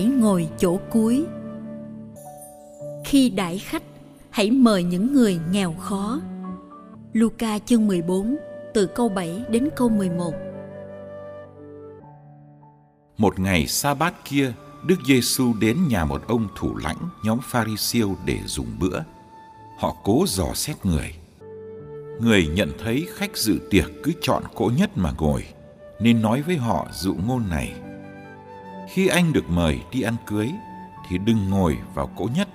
Hãy ngồi chỗ cuối khi đãi khách hãy mời những người nghèo khó Luca chương 14 từ câu 7 đến câu 11 Một ngày sa bát kia, Đức Giêsu đến nhà một ông thủ lãnh nhóm Pharisêu để dùng bữa. Họ cố dò xét người. Người nhận thấy khách dự tiệc cứ chọn cỗ nhất mà ngồi, nên nói với họ dụ ngôn này – khi anh được mời đi ăn cưới thì đừng ngồi vào cỗ nhất,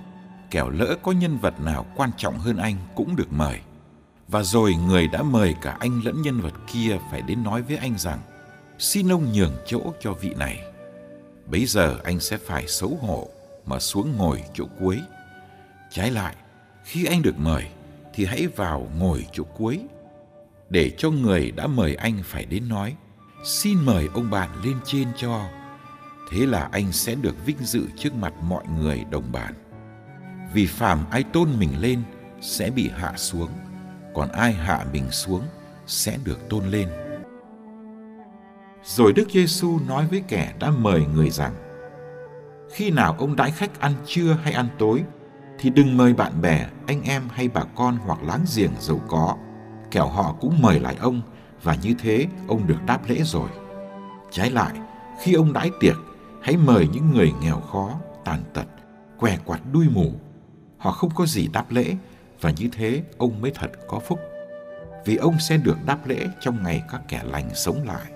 kẻo lỡ có nhân vật nào quan trọng hơn anh cũng được mời. Và rồi người đã mời cả anh lẫn nhân vật kia phải đến nói với anh rằng xin ông nhường chỗ cho vị này. Bấy giờ anh sẽ phải xấu hổ mà xuống ngồi chỗ cuối. Trái lại, khi anh được mời thì hãy vào ngồi chỗ cuối để cho người đã mời anh phải đến nói xin mời ông bạn lên trên cho thế là anh sẽ được vinh dự trước mặt mọi người đồng bàn. Vì phàm ai tôn mình lên sẽ bị hạ xuống, còn ai hạ mình xuống sẽ được tôn lên. Rồi Đức Giêsu nói với kẻ đã mời người rằng: Khi nào ông đãi khách ăn trưa hay ăn tối thì đừng mời bạn bè, anh em hay bà con hoặc láng giềng giàu có, kẻo họ cũng mời lại ông và như thế ông được đáp lễ rồi. Trái lại, khi ông đãi tiệc Hãy mời những người nghèo khó, tàn tật, què quặt đuôi mù. Họ không có gì đáp lễ và như thế ông mới thật có phúc. Vì ông sẽ được đáp lễ trong ngày các kẻ lành sống lại.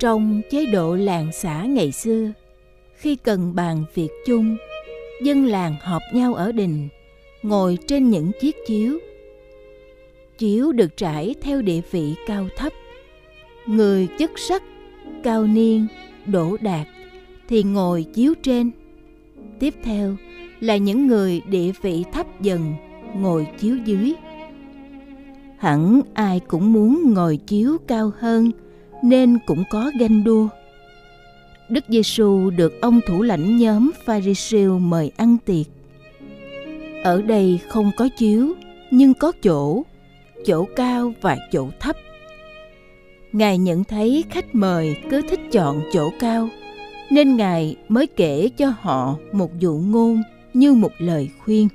Trong chế độ làng xã ngày xưa, khi cần bàn việc chung, dân làng họp nhau ở đình, ngồi trên những chiếc chiếu. Chiếu được trải theo địa vị cao thấp. Người chức sắc, cao niên, đỗ đạt thì ngồi chiếu trên. Tiếp theo là những người địa vị thấp dần ngồi chiếu dưới. Hẳn ai cũng muốn ngồi chiếu cao hơn – nên cũng có ganh đua. Đức Giêsu được ông thủ lãnh nhóm Pharisêu mời ăn tiệc. Ở đây không có chiếu, nhưng có chỗ, chỗ cao và chỗ thấp. Ngài nhận thấy khách mời cứ thích chọn chỗ cao, nên Ngài mới kể cho họ một dụ ngôn như một lời khuyên.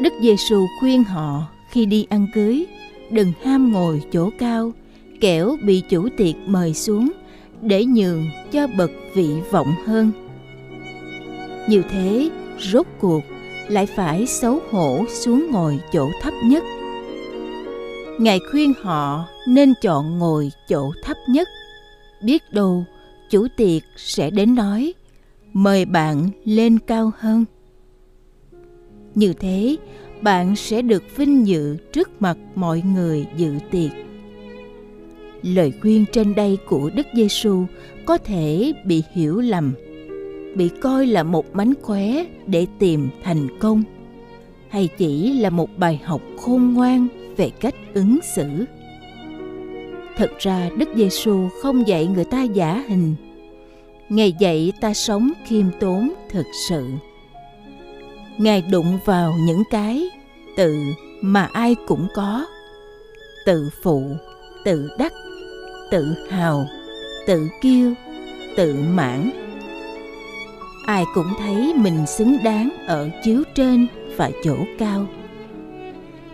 Đức Giêsu khuyên họ khi đi ăn cưới đừng ham ngồi chỗ cao, kẻo bị chủ tiệc mời xuống để nhường cho bậc vị vọng hơn. Như thế, rốt cuộc lại phải xấu hổ xuống ngồi chỗ thấp nhất. Ngài khuyên họ nên chọn ngồi chỗ thấp nhất. Biết đâu chủ tiệc sẽ đến nói mời bạn lên cao hơn như thế, bạn sẽ được vinh dự trước mặt mọi người dự tiệc. Lời khuyên trên đây của Đức Giêsu có thể bị hiểu lầm, bị coi là một mánh khóe để tìm thành công. hay chỉ là một bài học khôn ngoan về cách ứng xử thật ra đức giêsu không dạy người ta giả hình ngài dạy ta sống khiêm tốn thực sự ngài đụng vào những cái, tự mà ai cũng có. Tự phụ, tự đắc, tự hào, tự kiêu, tự mãn. Ai cũng thấy mình xứng đáng ở chiếu trên và chỗ cao.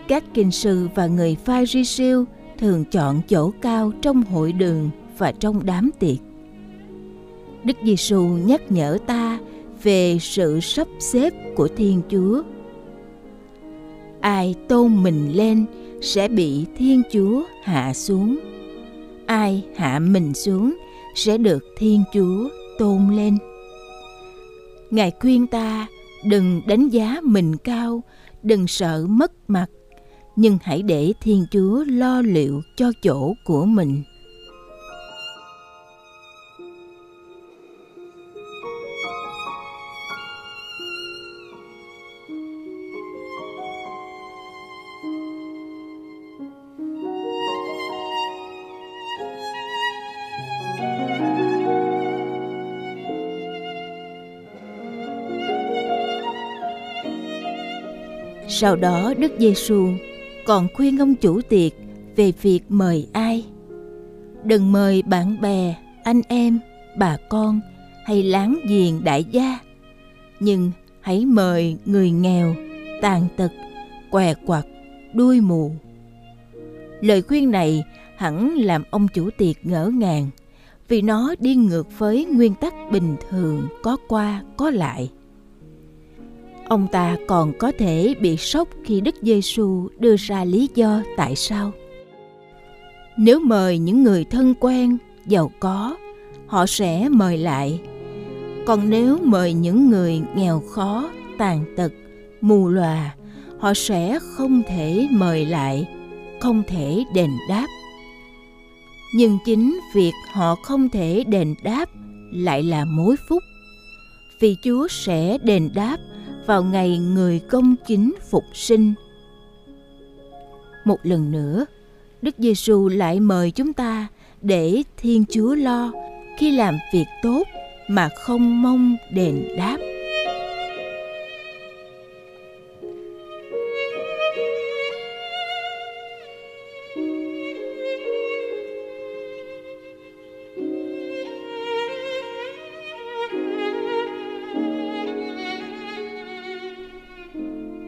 Các kinh sư và người pha ri siêu thường chọn chỗ cao trong hội đường và trong đám tiệc. Đức giêsu nhắc nhở ta về sự sắp xếp của thiên chúa. Ai tôn mình lên sẽ bị thiên chúa hạ xuống. Ai hạ mình xuống sẽ được thiên chúa tôn lên. Ngài khuyên ta đừng đánh giá mình cao, đừng sợ mất mặt, nhưng hãy để thiên chúa lo liệu cho chỗ của mình. Sau đó Đức Giêsu còn khuyên ông chủ tiệc về việc mời ai. Đừng mời bạn bè, anh em, bà con hay láng giềng đại gia, nhưng hãy mời người nghèo, tàn tật, què quặt, đuôi mù. Lời khuyên này hẳn làm ông chủ tiệc ngỡ ngàng vì nó đi ngược với nguyên tắc bình thường có qua có lại. Ông ta còn có thể bị sốc khi Đức Giêsu đưa ra lý do tại sao. Nếu mời những người thân quen, giàu có, họ sẽ mời lại. Còn nếu mời những người nghèo khó, tàn tật, mù lòa, họ sẽ không thể mời lại, không thể đền đáp. Nhưng chính việc họ không thể đền đáp lại là mối phúc. Vì Chúa sẽ đền đáp vào ngày người công chính phục sinh. Một lần nữa, Đức Giêsu lại mời chúng ta để Thiên Chúa lo khi làm việc tốt mà không mong đền đáp.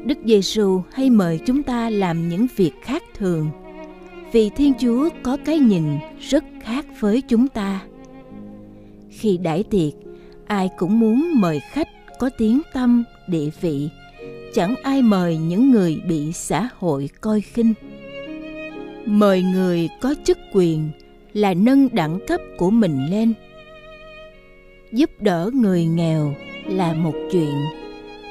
Đức Giêsu hay mời chúng ta làm những việc khác thường vì Thiên Chúa có cái nhìn rất khác với chúng ta. Khi đãi tiệc, ai cũng muốn mời khách có tiếng tâm, địa vị, chẳng ai mời những người bị xã hội coi khinh. Mời người có chức quyền là nâng đẳng cấp của mình lên. Giúp đỡ người nghèo là một chuyện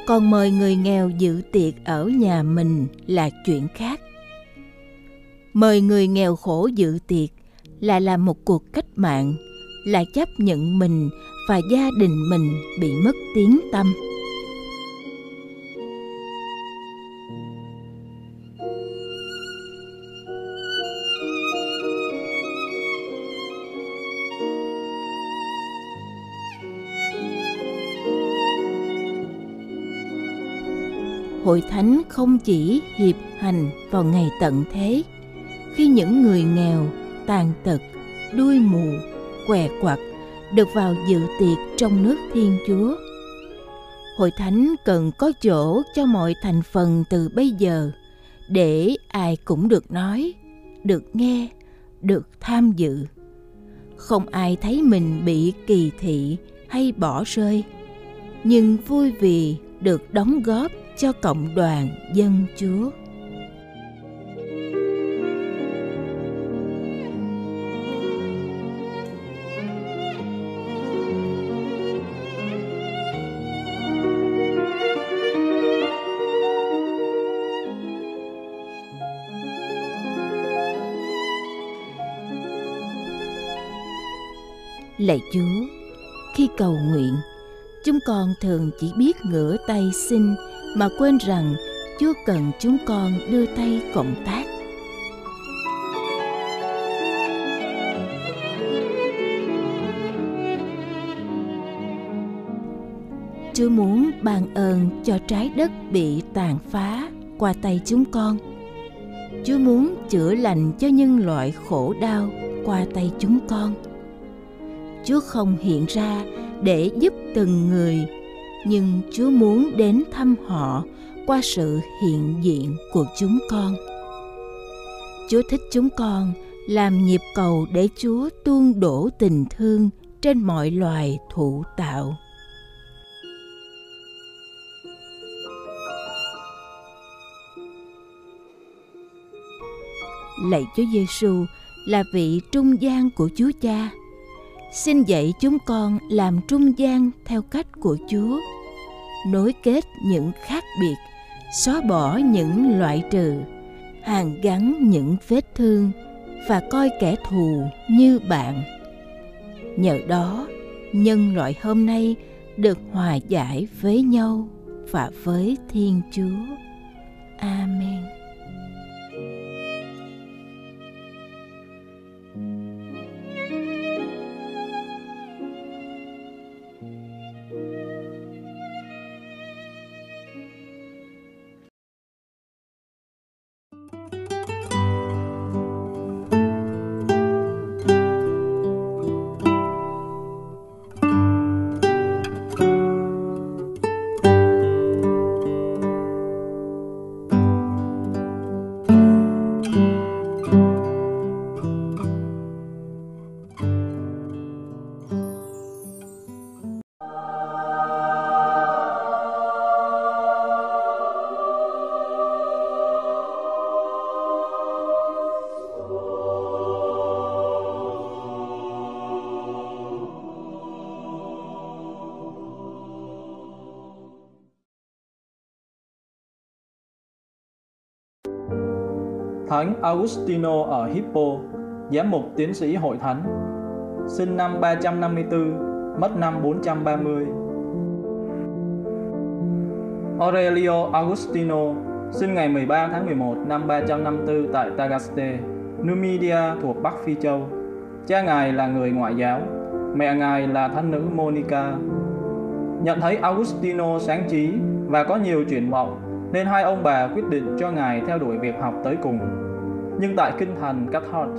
còn mời người nghèo dự tiệc ở nhà mình là chuyện khác. Mời người nghèo khổ dự tiệc là làm một cuộc cách mạng, là chấp nhận mình và gia đình mình bị mất tiếng tâm. Hội thánh không chỉ hiệp hành vào ngày tận thế, khi những người nghèo, tàn tật, đuôi mù, què quặt được vào dự tiệc trong nước thiên chúa. Hội thánh cần có chỗ cho mọi thành phần từ bây giờ để ai cũng được nói, được nghe, được tham dự. Không ai thấy mình bị kỳ thị hay bỏ rơi, nhưng vui vì được đóng góp cho cộng đoàn dân Chúa. Lạy Chúa, khi cầu nguyện, chúng con thường chỉ biết ngửa tay xin mà quên rằng Chúa cần chúng con đưa tay cộng tác. Chúa muốn ban ơn cho trái đất bị tàn phá qua tay chúng con. Chúa muốn chữa lành cho nhân loại khổ đau qua tay chúng con. Chúa không hiện ra để giúp từng người, nhưng Chúa muốn đến thăm họ qua sự hiện diện của chúng con. Chúa thích chúng con làm nhịp cầu để Chúa tuôn đổ tình thương trên mọi loài thụ tạo. Lạy Chúa Giêsu là vị trung gian của Chúa Cha. Xin dạy chúng con làm trung gian theo cách của Chúa, nối kết những khác biệt, xóa bỏ những loại trừ, hàn gắn những vết thương và coi kẻ thù như bạn. Nhờ đó, nhân loại hôm nay được hòa giải với nhau và với thiên chúa. Amen. Thánh Augustino ở Hippo, giám mục tiến sĩ hội thánh, sinh năm 354, mất năm 430. Aurelio Augustino sinh ngày 13 tháng 11 năm 354 tại Tagaste, Numidia thuộc Bắc Phi Châu. Cha ngài là người ngoại giáo, mẹ ngài là thánh nữ Monica. Nhận thấy Augustino sáng trí và có nhiều chuyển vọng nên hai ông bà quyết định cho ngài theo đuổi việc học tới cùng. Nhưng tại kinh thành Cathart,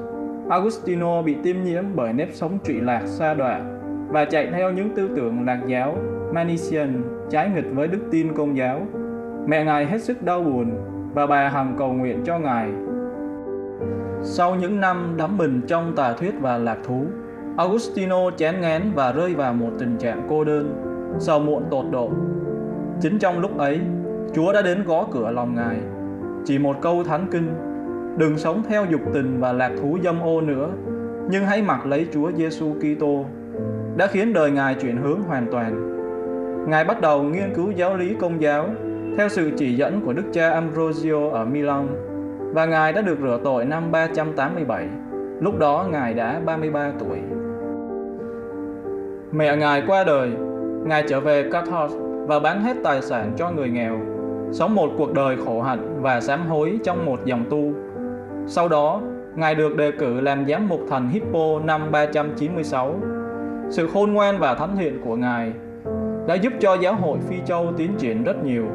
Agustino bị tiêm nhiễm bởi nếp sống trụy lạc xa đọa và chạy theo những tư tưởng lạc giáo Manichean trái nghịch với đức tin công giáo. Mẹ ngài hết sức đau buồn và bà hằng cầu nguyện cho ngài. Sau những năm đắm mình trong tà thuyết và lạc thú, Agustino chán ngán và rơi vào một tình trạng cô đơn, sầu muộn tột độ. Chính trong lúc ấy, Chúa đã đến gõ cửa lòng Ngài. Chỉ một câu thánh kinh, đừng sống theo dục tình và lạc thú dâm ô nữa, nhưng hãy mặc lấy Chúa Giêsu Kitô đã khiến đời Ngài chuyển hướng hoàn toàn. Ngài bắt đầu nghiên cứu giáo lý công giáo theo sự chỉ dẫn của Đức cha Ambrosio ở Milan và Ngài đã được rửa tội năm 387. Lúc đó Ngài đã 33 tuổi. Mẹ Ngài qua đời, Ngài trở về Cathars và bán hết tài sản cho người nghèo sống một cuộc đời khổ hạnh và sám hối trong một dòng tu. Sau đó, Ngài được đề cử làm giám mục thành Hippo năm 396. Sự khôn ngoan và thánh thiện của Ngài đã giúp cho giáo hội Phi Châu tiến triển rất nhiều.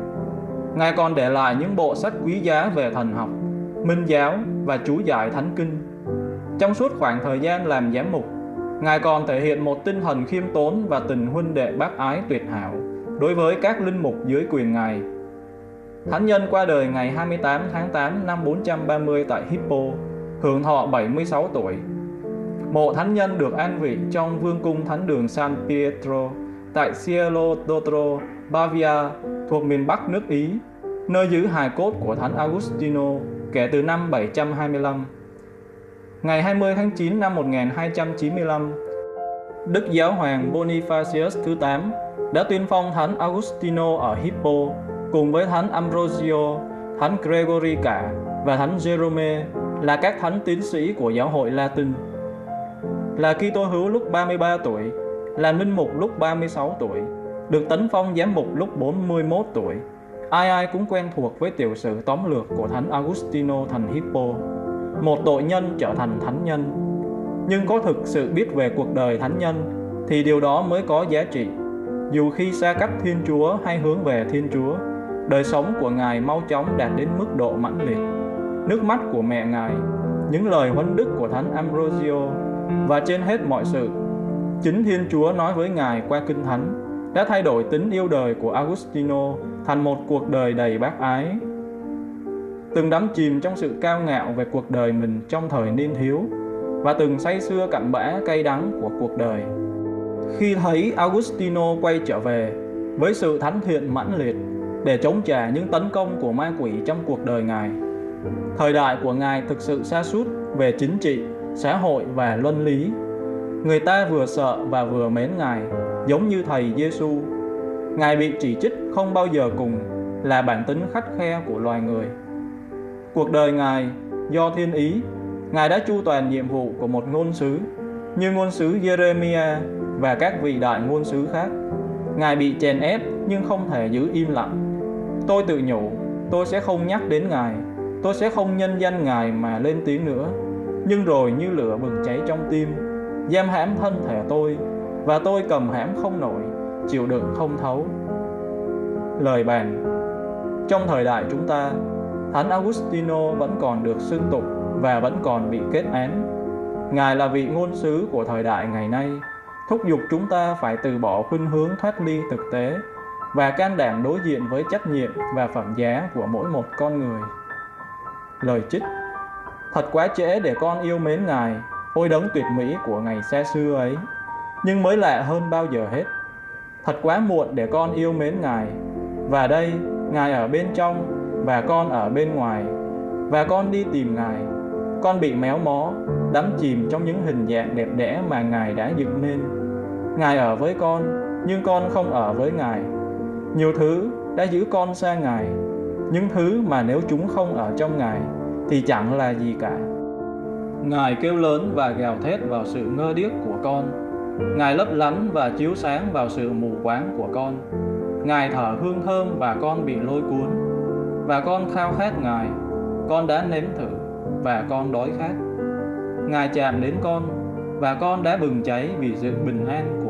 Ngài còn để lại những bộ sách quý giá về thần học, minh giáo và chú giải thánh kinh. Trong suốt khoảng thời gian làm giám mục, Ngài còn thể hiện một tinh thần khiêm tốn và tình huynh đệ bác ái tuyệt hảo đối với các linh mục dưới quyền Ngài. Thánh nhân qua đời ngày 28 tháng 8 năm 430 tại Hippo, hưởng thọ 76 tuổi. Mộ thánh nhân được an vị trong vương cung thánh đường San Pietro tại Cielo d'Otro, Bavia, thuộc miền Bắc nước Ý, nơi giữ hài cốt của thánh Agustino kể từ năm 725. Ngày 20 tháng 9 năm 1295, Đức Giáo hoàng Bonifacius thứ 8 đã tuyên phong thánh Agustino ở Hippo cùng với thánh Ambrosio, thánh Gregory cả và thánh Jerome là các thánh tín sĩ của giáo hội Latin. Là Kitô hữu lúc 33 tuổi, là linh mục lúc 36 tuổi, được tấn phong giám mục lúc 41 tuổi. Ai ai cũng quen thuộc với tiểu sử tóm lược của Thánh Agustino thành Hippo, một tội nhân trở thành thánh nhân. Nhưng có thực sự biết về cuộc đời thánh nhân thì điều đó mới có giá trị. Dù khi xa cách Thiên Chúa hay hướng về Thiên Chúa, đời sống của Ngài mau chóng đạt đến mức độ mãnh liệt. Nước mắt của mẹ Ngài, những lời huấn đức của Thánh Ambrosio và trên hết mọi sự, chính Thiên Chúa nói với Ngài qua Kinh Thánh đã thay đổi tính yêu đời của Agustino thành một cuộc đời đầy bác ái. Từng đắm chìm trong sự cao ngạo về cuộc đời mình trong thời niên thiếu và từng say sưa cặn bã cay đắng của cuộc đời. Khi thấy Agustino quay trở về với sự thánh thiện mãnh liệt để chống trả những tấn công của ma quỷ trong cuộc đời Ngài, thời đại của Ngài thực sự xa sút về chính trị, xã hội và luân lý. Người ta vừa sợ và vừa mến Ngài, giống như Thầy Giêsu. Ngài bị chỉ trích không bao giờ cùng là bản tính khắt khe của loài người. Cuộc đời Ngài do thiên ý, Ngài đã chu toàn nhiệm vụ của một ngôn sứ như ngôn sứ Jeremiah và các vị đại ngôn sứ khác. Ngài bị chèn ép nhưng không thể giữ im lặng. Tôi tự nhủ, tôi sẽ không nhắc đến Ngài, tôi sẽ không nhân danh Ngài mà lên tiếng nữa. Nhưng rồi như lửa bừng cháy trong tim, giam hãm thân thể tôi và tôi cầm hãm không nổi, chịu đựng không thấu. Lời bàn Trong thời đại chúng ta, Thánh augustino vẫn còn được xưng tục và vẫn còn bị kết án. Ngài là vị ngôn sứ của thời đại ngày nay, thúc giục chúng ta phải từ bỏ khuynh hướng thoát ly thực tế và can đảm đối diện với trách nhiệm và phẩm giá của mỗi một con người. Lời trích Thật quá trễ để con yêu mến Ngài, ôi đấng tuyệt mỹ của ngày xa xưa ấy. Nhưng mới lạ hơn bao giờ hết. Thật quá muộn để con yêu mến Ngài. Và đây, Ngài ở bên trong và con ở bên ngoài. Và con đi tìm Ngài. Con bị méo mó, đắm chìm trong những hình dạng đẹp đẽ mà Ngài đã dựng nên. Ngài ở với con, nhưng con không ở với Ngài. Nhiều thứ đã giữ con xa Ngài, những thứ mà nếu chúng không ở trong Ngài thì chẳng là gì cả. Ngài kêu lớn và gào thét vào sự ngơ điếc của con. Ngài lấp lánh và chiếu sáng vào sự mù quáng của con. Ngài thở hương thơm và con bị lôi cuốn. Và con khao khát Ngài. Con đã nếm thử và con đói khát. Ngài chạm đến con và con đã bừng cháy vì sự bình an của